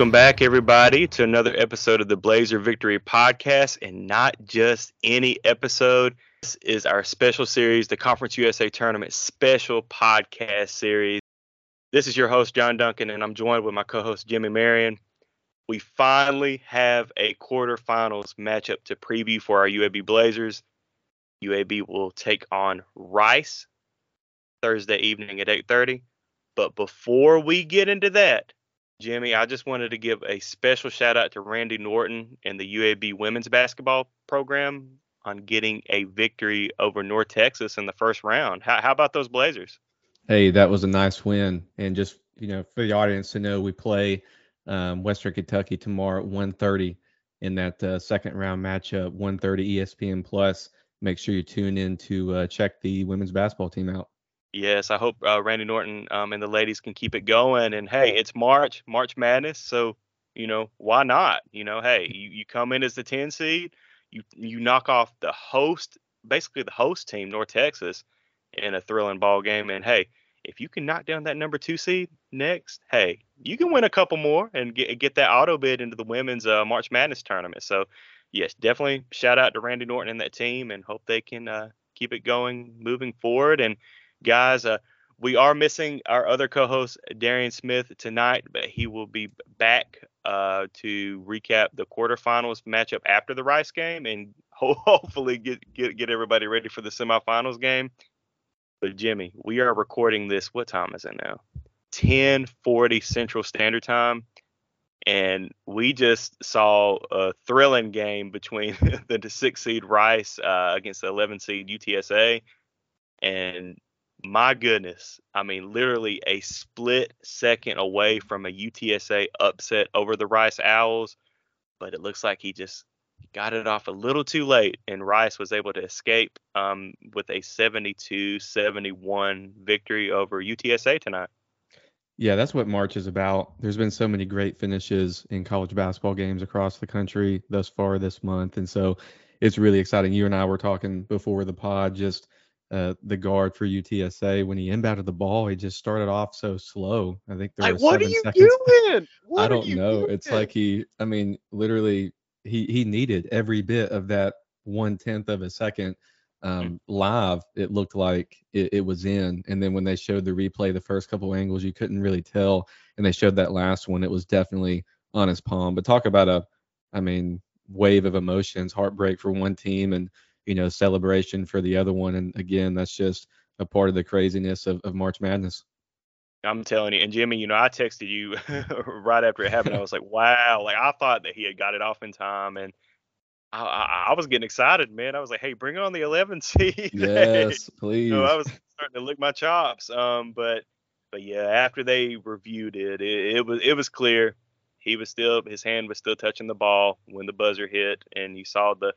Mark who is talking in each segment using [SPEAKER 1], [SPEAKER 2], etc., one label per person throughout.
[SPEAKER 1] Welcome back, everybody, to another episode of the Blazer Victory Podcast, and not just any episode. This is our special series, the Conference USA Tournament Special Podcast Series. This is your host, John Duncan, and I'm joined with my co host, Jimmy Marion. We finally have a quarterfinals matchup to preview for our UAB Blazers. UAB will take on Rice Thursday evening at 8:30. But before we get into that, Jimmy, I just wanted to give a special shout out to Randy Norton and the UAB women's basketball program on getting a victory over North Texas in the first round. How, how about those Blazers?
[SPEAKER 2] Hey, that was a nice win. And just, you know, for the audience to know, we play um, Western Kentucky tomorrow at 1.30 in that uh, second round matchup, 1.30 ESPN Plus. Make sure you tune in to uh, check the women's basketball team out.
[SPEAKER 1] Yes, I hope uh, Randy Norton um, and the ladies can keep it going. And hey, it's March, March Madness, so you know why not? You know, hey, you, you come in as the 10 seed, you you knock off the host, basically the host team, North Texas, in a thrilling ball game. And hey, if you can knock down that number two seed next, hey, you can win a couple more and get get that auto bid into the women's uh, March Madness tournament. So yes, definitely shout out to Randy Norton and that team, and hope they can uh, keep it going moving forward. And guys. Uh, we are missing our other co-host Darian Smith tonight, but he will be back uh, to recap the quarterfinals matchup after the Rice game, and ho- hopefully get, get get everybody ready for the semifinals game. But Jimmy, we are recording this. What time is it now? 10:40 Central Standard Time, and we just saw a thrilling game between the six seed Rice uh, against the 11 seed UTSA, and my goodness, I mean, literally a split second away from a UTSA upset over the Rice Owls, but it looks like he just got it off a little too late, and Rice was able to escape um, with a 72-71 victory over UTSA tonight.
[SPEAKER 2] Yeah, that's what March is about. There's been so many great finishes in college basketball games across the country thus far this month, and so it's really exciting. You and I were talking before the pod just – uh, the guard for UTSA when he inbounded the ball, he just started off so slow. I think there
[SPEAKER 1] was what are you
[SPEAKER 2] seconds.
[SPEAKER 1] doing? What
[SPEAKER 2] I don't know.
[SPEAKER 1] Doing?
[SPEAKER 2] It's like he, I mean, literally, he he needed every bit of that one tenth of a second. Um, live, it looked like it, it, was in, and then when they showed the replay, the first couple angles, you couldn't really tell, and they showed that last one, it was definitely on his palm. But talk about a, I mean, wave of emotions, heartbreak for one team, and you know, celebration for the other one. And again, that's just a part of the craziness of, of March Madness.
[SPEAKER 1] I'm telling you, and Jimmy, you know, I texted you right after it happened. I was like, wow, like I thought that he had got it off in time, and I, I, I was getting excited, man. I was like, hey, bring on the 11 seed.
[SPEAKER 2] Yes, please.
[SPEAKER 1] you know, I was starting to lick my chops. Um, but but yeah, after they reviewed it, it, it was it was clear he was still his hand was still touching the ball when the buzzer hit, and you saw the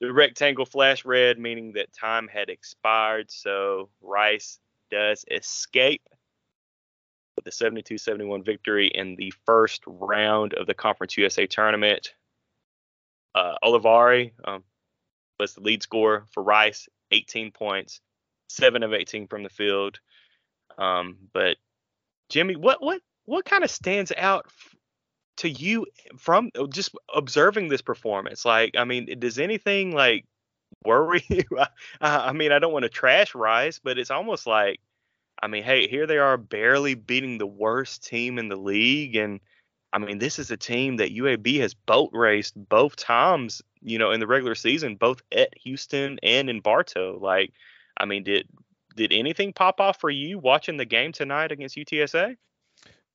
[SPEAKER 1] the rectangle flash red, meaning that time had expired. So Rice does escape with a 72 71 victory in the first round of the Conference USA tournament. Uh, Olivari um, was the lead scorer for Rice, 18 points, 7 of 18 from the field. Um, but Jimmy, what what what kind of stands out to you from uh, just observing this performance? Like, I mean, does anything like worry you? I, mean, I don't want to trash Rice, but it's almost like, I mean, hey, here they are barely beating the worst team in the league. And I mean, this is a team that UAB has boat raced both times, you know, in the regular season, both at Houston and in Bartow. Like, I mean, did did anything pop off for you watching the game tonight against UTSA?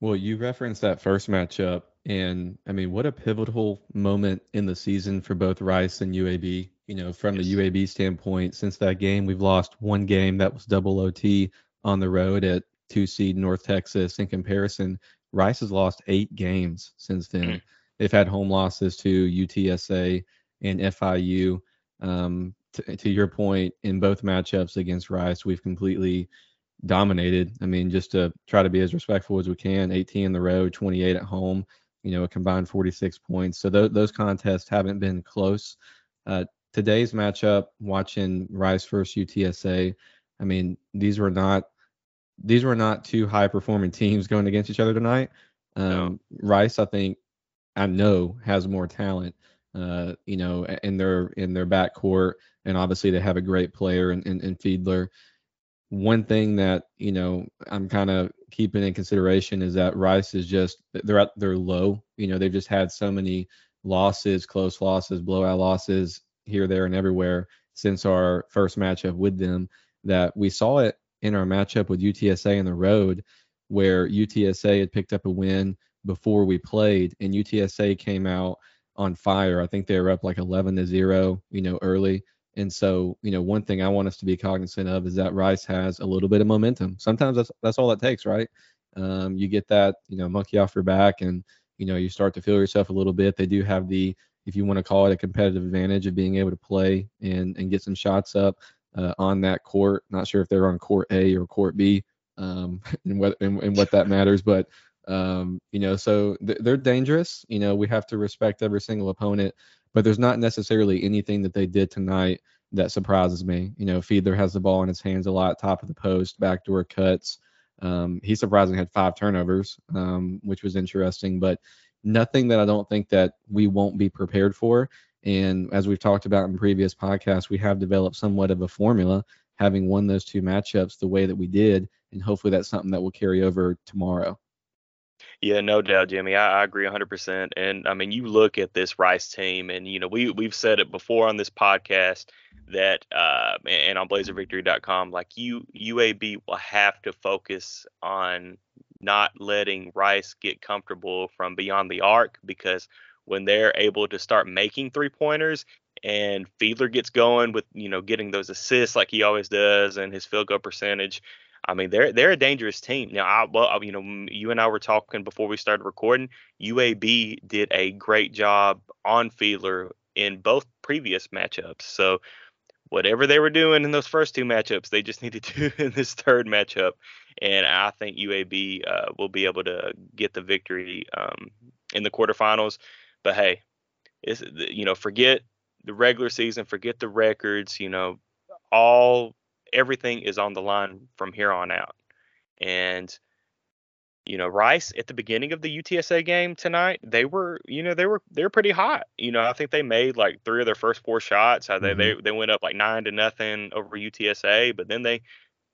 [SPEAKER 2] Well, you referenced that first matchup and I mean, what a pivotal moment in the season for both Rice and UAB. You know, from yes. the UAB standpoint, since that game, we've lost one game that was double OT on the road at two seed North Texas. In comparison, Rice has lost eight games since then. Mm-hmm. They've had home losses to UTSA and FIU. Um, to, to your point, in both matchups against Rice, we've completely dominated. I mean, just to try to be as respectful as we can, 18 in the road, 28 at home you know, a combined 46 points. So th- those contests haven't been close. Uh, today's matchup, watching Rice versus UTSA, I mean, these were not these were not two high performing teams going against each other tonight, Um, no. Rice, I think, I know has more talent. Uh, you know, in their in their backcourt, and obviously they have a great player in, in, in Fiedler. One thing that you know I'm kind of keeping in consideration is that Rice is just they're at they're low. You know, they've just had so many losses, close losses, blowout losses here, there, and everywhere since our first matchup with them that we saw it in our matchup with UTSA in the road, where UTSA had picked up a win before we played, and UTSA came out on fire. I think they were up like 11 to zero, you know, early. And so, you know, one thing I want us to be cognizant of is that Rice has a little bit of momentum. Sometimes that's that's all it takes, right? Um, you get that, you know, monkey off your back, and you know, you start to feel yourself a little bit. They do have the, if you want to call it a competitive advantage of being able to play and and get some shots up uh, on that court. Not sure if they're on court A or court B, um, and what and, and what that matters, but um, you know, so th- they're dangerous. You know, we have to respect every single opponent, but there's not necessarily anything that they did tonight that surprises me. You know, Fiedler has the ball in his hands a lot, top of the post, backdoor cuts. Um, he surprisingly had five turnovers, um, which was interesting, but nothing that I don't think that we won't be prepared for. And as we've talked about in previous podcasts, we have developed somewhat of a formula, having won those two matchups the way that we did, and hopefully that's something that will carry over tomorrow.
[SPEAKER 1] Yeah, no doubt, Jimmy. I, I, agree 100%. And I mean, you look at this Rice team, and you know, we we've said it before on this podcast that uh, and on BlazerVictory.com, like you UAB will have to focus on not letting Rice get comfortable from beyond the arc because when they're able to start making three pointers and Fiedler gets going with you know getting those assists like he always does and his field goal percentage. I mean, they're they're a dangerous team. Now, I, well, you know, you and I were talking before we started recording. UAB did a great job on Fiedler in both previous matchups. So, whatever they were doing in those first two matchups, they just need to do in this third matchup. And I think UAB uh, will be able to get the victory um, in the quarterfinals. But hey, you know, forget the regular season, forget the records. You know, all everything is on the line from here on out. And you know, Rice at the beginning of the UTSA game tonight, they were, you know, they were they were pretty hot. You know, I think they made like three of their first four shots. Mm-hmm. They they they went up like nine to nothing over UTSA, but then they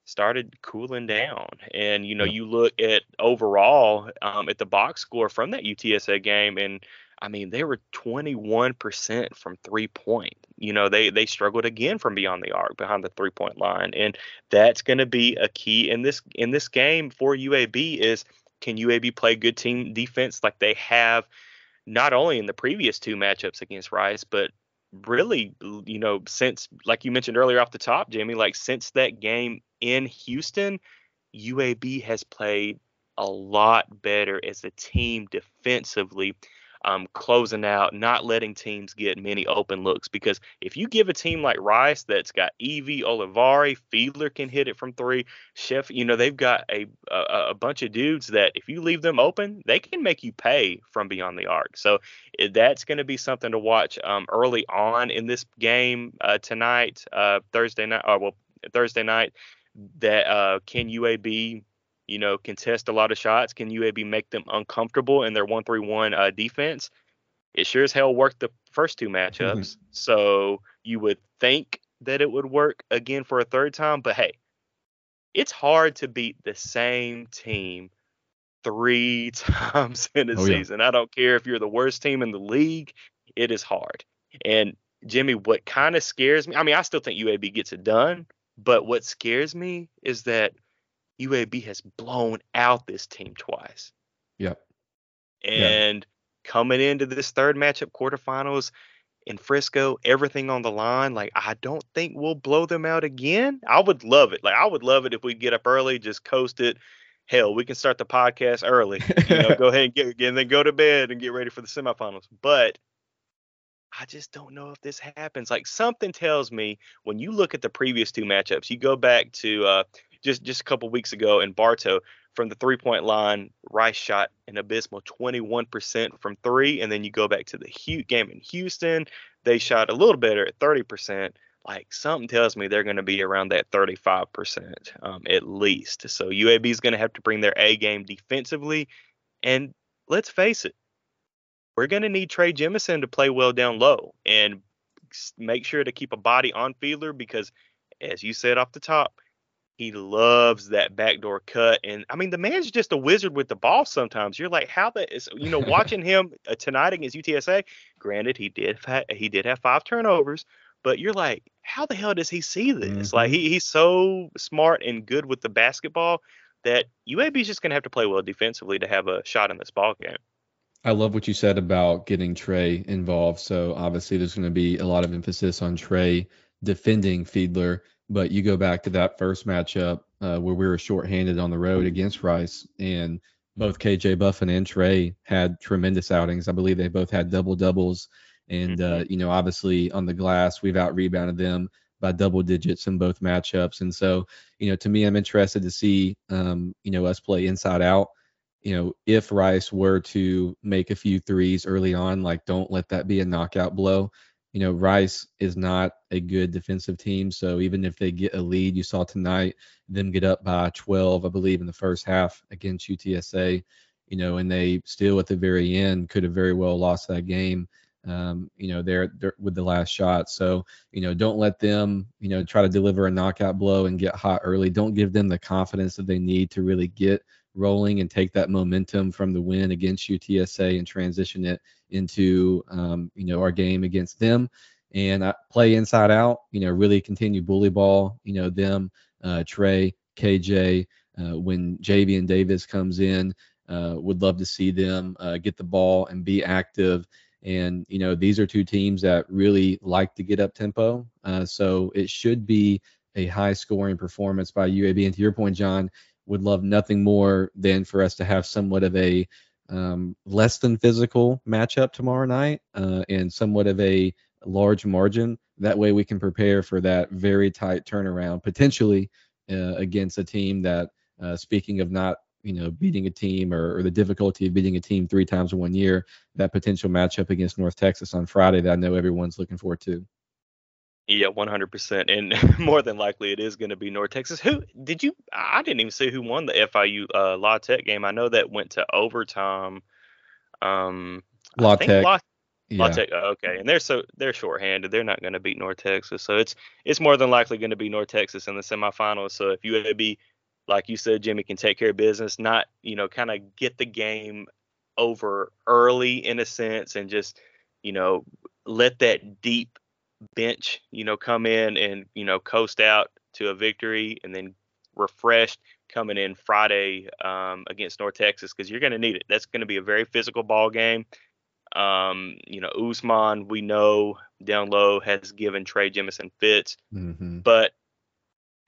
[SPEAKER 1] started cooling down. And you know, you look at overall um, at the box score from that UTSA game, and I mean, they were 21% from three point. You know, they they struggled again from beyond the arc, behind the three point line, and that's going to be a key in this in this game for UAB. Is can UAB play good team defense like they have, not only in the previous two matchups against Rice, but really, you know, since like you mentioned earlier off the top, Jamie, like since that game in Houston, UAB has played a lot better as a team defensively um, closing out, not letting teams get many open looks. Because if you give a team like Rice that's got Evee, Olivari, Fiedler can hit it from three, Chef, you know, they've got a, a, a bunch of dudes that if you leave them open, they can make you pay from beyond the arc. So eh, that's going to be something to watch um, early on in this game uh, tonight, uh, Thursday night, or uh, well, Thursday night. That uh, can UAB you know, contest a lot of shots? Can UAB make them uncomfortable in their one-three-one uh, defense? It sure as hell worked the first two matchups. Mm-hmm. So you would think that it would work again for a third time, but hey, it's hard to beat the same team three times in a oh, season. Yeah. I don't care if you're the worst team in the league, it is hard. And Jimmy, what kind of scares me, I mean, I still think UAB gets it done, but what scares me is that UAB has blown out this team twice.
[SPEAKER 2] Yep.
[SPEAKER 1] And yep. coming into this third matchup quarterfinals in Frisco, everything on the line, like I don't think we'll blow them out again. I would love it. Like I would love it if we get up early, just coast it. Hell, we can start the podcast early. You know, go ahead and get and then go to bed and get ready for the semifinals. But I just don't know if this happens. Like something tells me when you look at the previous two matchups, you go back to uh, just just a couple weeks ago in Bartow from the three point line, Rice shot an abysmal 21% from three, and then you go back to the huge game in Houston, they shot a little better at 30%. Like something tells me they're going to be around that 35% um, at least. So UAB is going to have to bring their A game defensively, and let's face it, we're going to need Trey Jemison to play well down low and make sure to keep a body on Fiedler because, as you said off the top, he loves that backdoor cut. And I mean, the man's just a wizard with the ball sometimes. You're like, how that is, you know, watching him uh, tonight against UTSA, granted, he did, he did have five turnovers, but you're like, how the hell does he see this? Mm-hmm. Like, he, he's so smart and good with the basketball that UAB is just going to have to play well defensively to have a shot in this ball game.
[SPEAKER 2] I love what you said about getting Trey involved. So obviously, there's going to be a lot of emphasis on Trey defending Fiedler. But you go back to that first matchup uh, where we were shorthanded on the road against Rice, and both KJ Buffen and Trey had tremendous outings. I believe they both had double doubles. And, mm-hmm. uh, you know, obviously on the glass, we've out rebounded them by double digits in both matchups. And so, you know, to me, I'm interested to see, um, you know, us play inside out you know, if Rice were to make a few threes early on, like don't let that be a knockout blow. You know, Rice is not a good defensive team. So even if they get a lead, you saw tonight them get up by 12, I believe, in the first half against UTSA, you know, and they still at the very end could have very well lost that game. Um, you know, there with the last shot. So, you know, don't let them, you know, try to deliver a knockout blow and get hot early. Don't give them the confidence that they need to really get rolling and take that momentum from the win against UTSA and transition it into um, you know our game against them and I play inside out. You know, really continue bully ball. You know them, uh, Trey, KJ. Uh, when Javian Davis comes in, uh, would love to see them uh, get the ball and be active. And you know these are two teams that really like to get up tempo. Uh, so it should be a high scoring performance by UAB. And to your point, John, would love nothing more than for us to have somewhat of a um, less than physical matchup tomorrow night uh, and somewhat of a large margin. That way we can prepare for that very tight turnaround, potentially uh, against a team that, uh, speaking of not you know beating a team or, or, the difficulty of beating a team three times in one year, that potential matchup against North Texas on Friday that I know everyone's looking forward to.
[SPEAKER 1] Yeah, one hundred percent, and more than likely it is going to be North Texas. Who did you? I didn't even see who won the FIU uh, La Tech game. I know that went to overtime. Um,
[SPEAKER 2] La Tech.
[SPEAKER 1] La, La Tech. Oh, okay, and they're so they're shorthanded. They're not going to beat North Texas, so it's it's more than likely going to be North Texas in the semifinals. So if UAB, like you said, Jimmy can take care of business, not you know kind of get the game over early in a sense, and just you know let that deep bench, you know, come in and, you know, coast out to a victory and then refreshed coming in Friday um, against North Texas because you're going to need it. That's going to be a very physical ball game. Um, you know, Ousmane, we know down low has given Trey Jemison fits, mm-hmm. but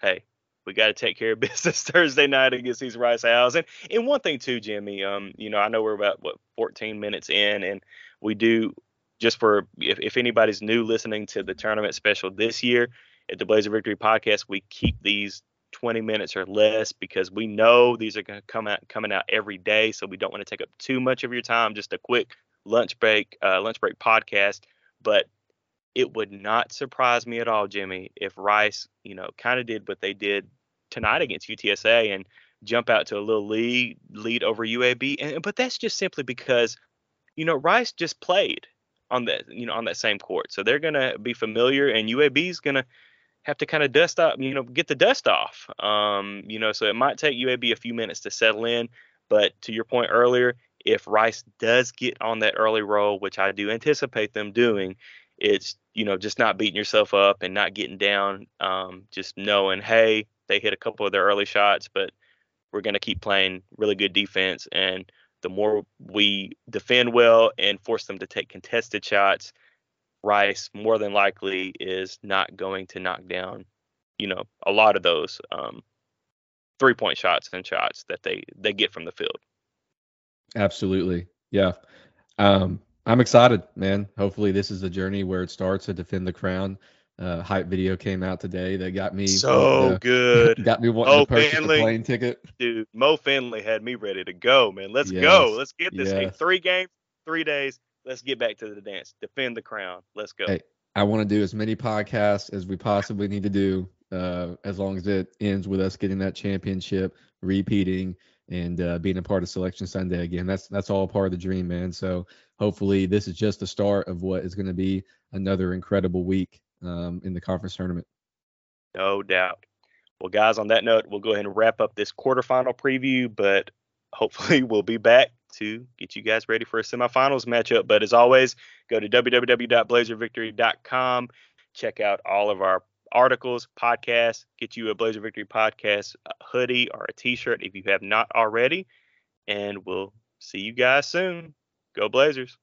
[SPEAKER 1] hey, we got to take care of business Thursday night against these Rice Owls. And and one thing too, Jimmy, um, you know, I know we're about what 14 minutes in, and we do just for if, if anybody's new listening to the tournament special this year at the Blazer Victory podcast, we keep these 20 minutes or less because we know these are going to come out coming out every day, so we don't want to take up too much of your time. Just a quick lunch break, uh, lunch break podcast, but it would not surprise me at all, Jimmy, if Rice, you know, kind of did what they did tonight against UTSA and jump out to a little lead lead over UAB. And but that's just simply because, you know, Rice just played on that you know on that same court. So they're gonna be familiar, and UAB is gonna have to kind of dust up, you know, get the dust off. Um, you know, so it might take UAB a few minutes to settle in. But to your point earlier, if Rice does get on that early roll, which I do anticipate them doing, it's you know just not beating yourself up and not getting down. Um, just knowing, hey, they hit a couple of their early shots, but we're going to keep playing really good defense and the more we defend well and force them to take contested shots, Rice more than likely is not going to knock down, you know, a lot of those um, three point shots and shots that they they get from the field.
[SPEAKER 2] Absolutely, yeah. Um, I'm excited, man. Hopefully, this is a journey where it starts to defend the crown uh, hype video came out today that got me
[SPEAKER 1] so uh, good.
[SPEAKER 2] got me wanting Mo to purchase Finley, a plane ticket.
[SPEAKER 1] Dude, Mo Finley had me ready to go, man. Let's yes, go. Let's get this. Yes. Hey, three games, three days. Let's get back to the dance. Defend the crown. Let's go. Hey,
[SPEAKER 2] I want to do as many podcasts as we possibly need to do, uh, as long as it ends with us getting that championship, repeating, and uh, being a part of Selection Sunday again. That's that's all part of the dream, man. So hopefully this is just the start of what is going to be another incredible week um, in the conference tournament.
[SPEAKER 1] No doubt. Well, guys, on that note, we'll go ahead and wrap up this quarterfinal preview, but hopefully we'll be back to get you guys ready for a semifinals matchup. But as always, go to www.blazervictory.com. Check out all of our articles, podcasts, get you a Blazer Victory podcast a hoodie or a t-shirt if you have not already. And we'll see you guys soon. Go Blazers.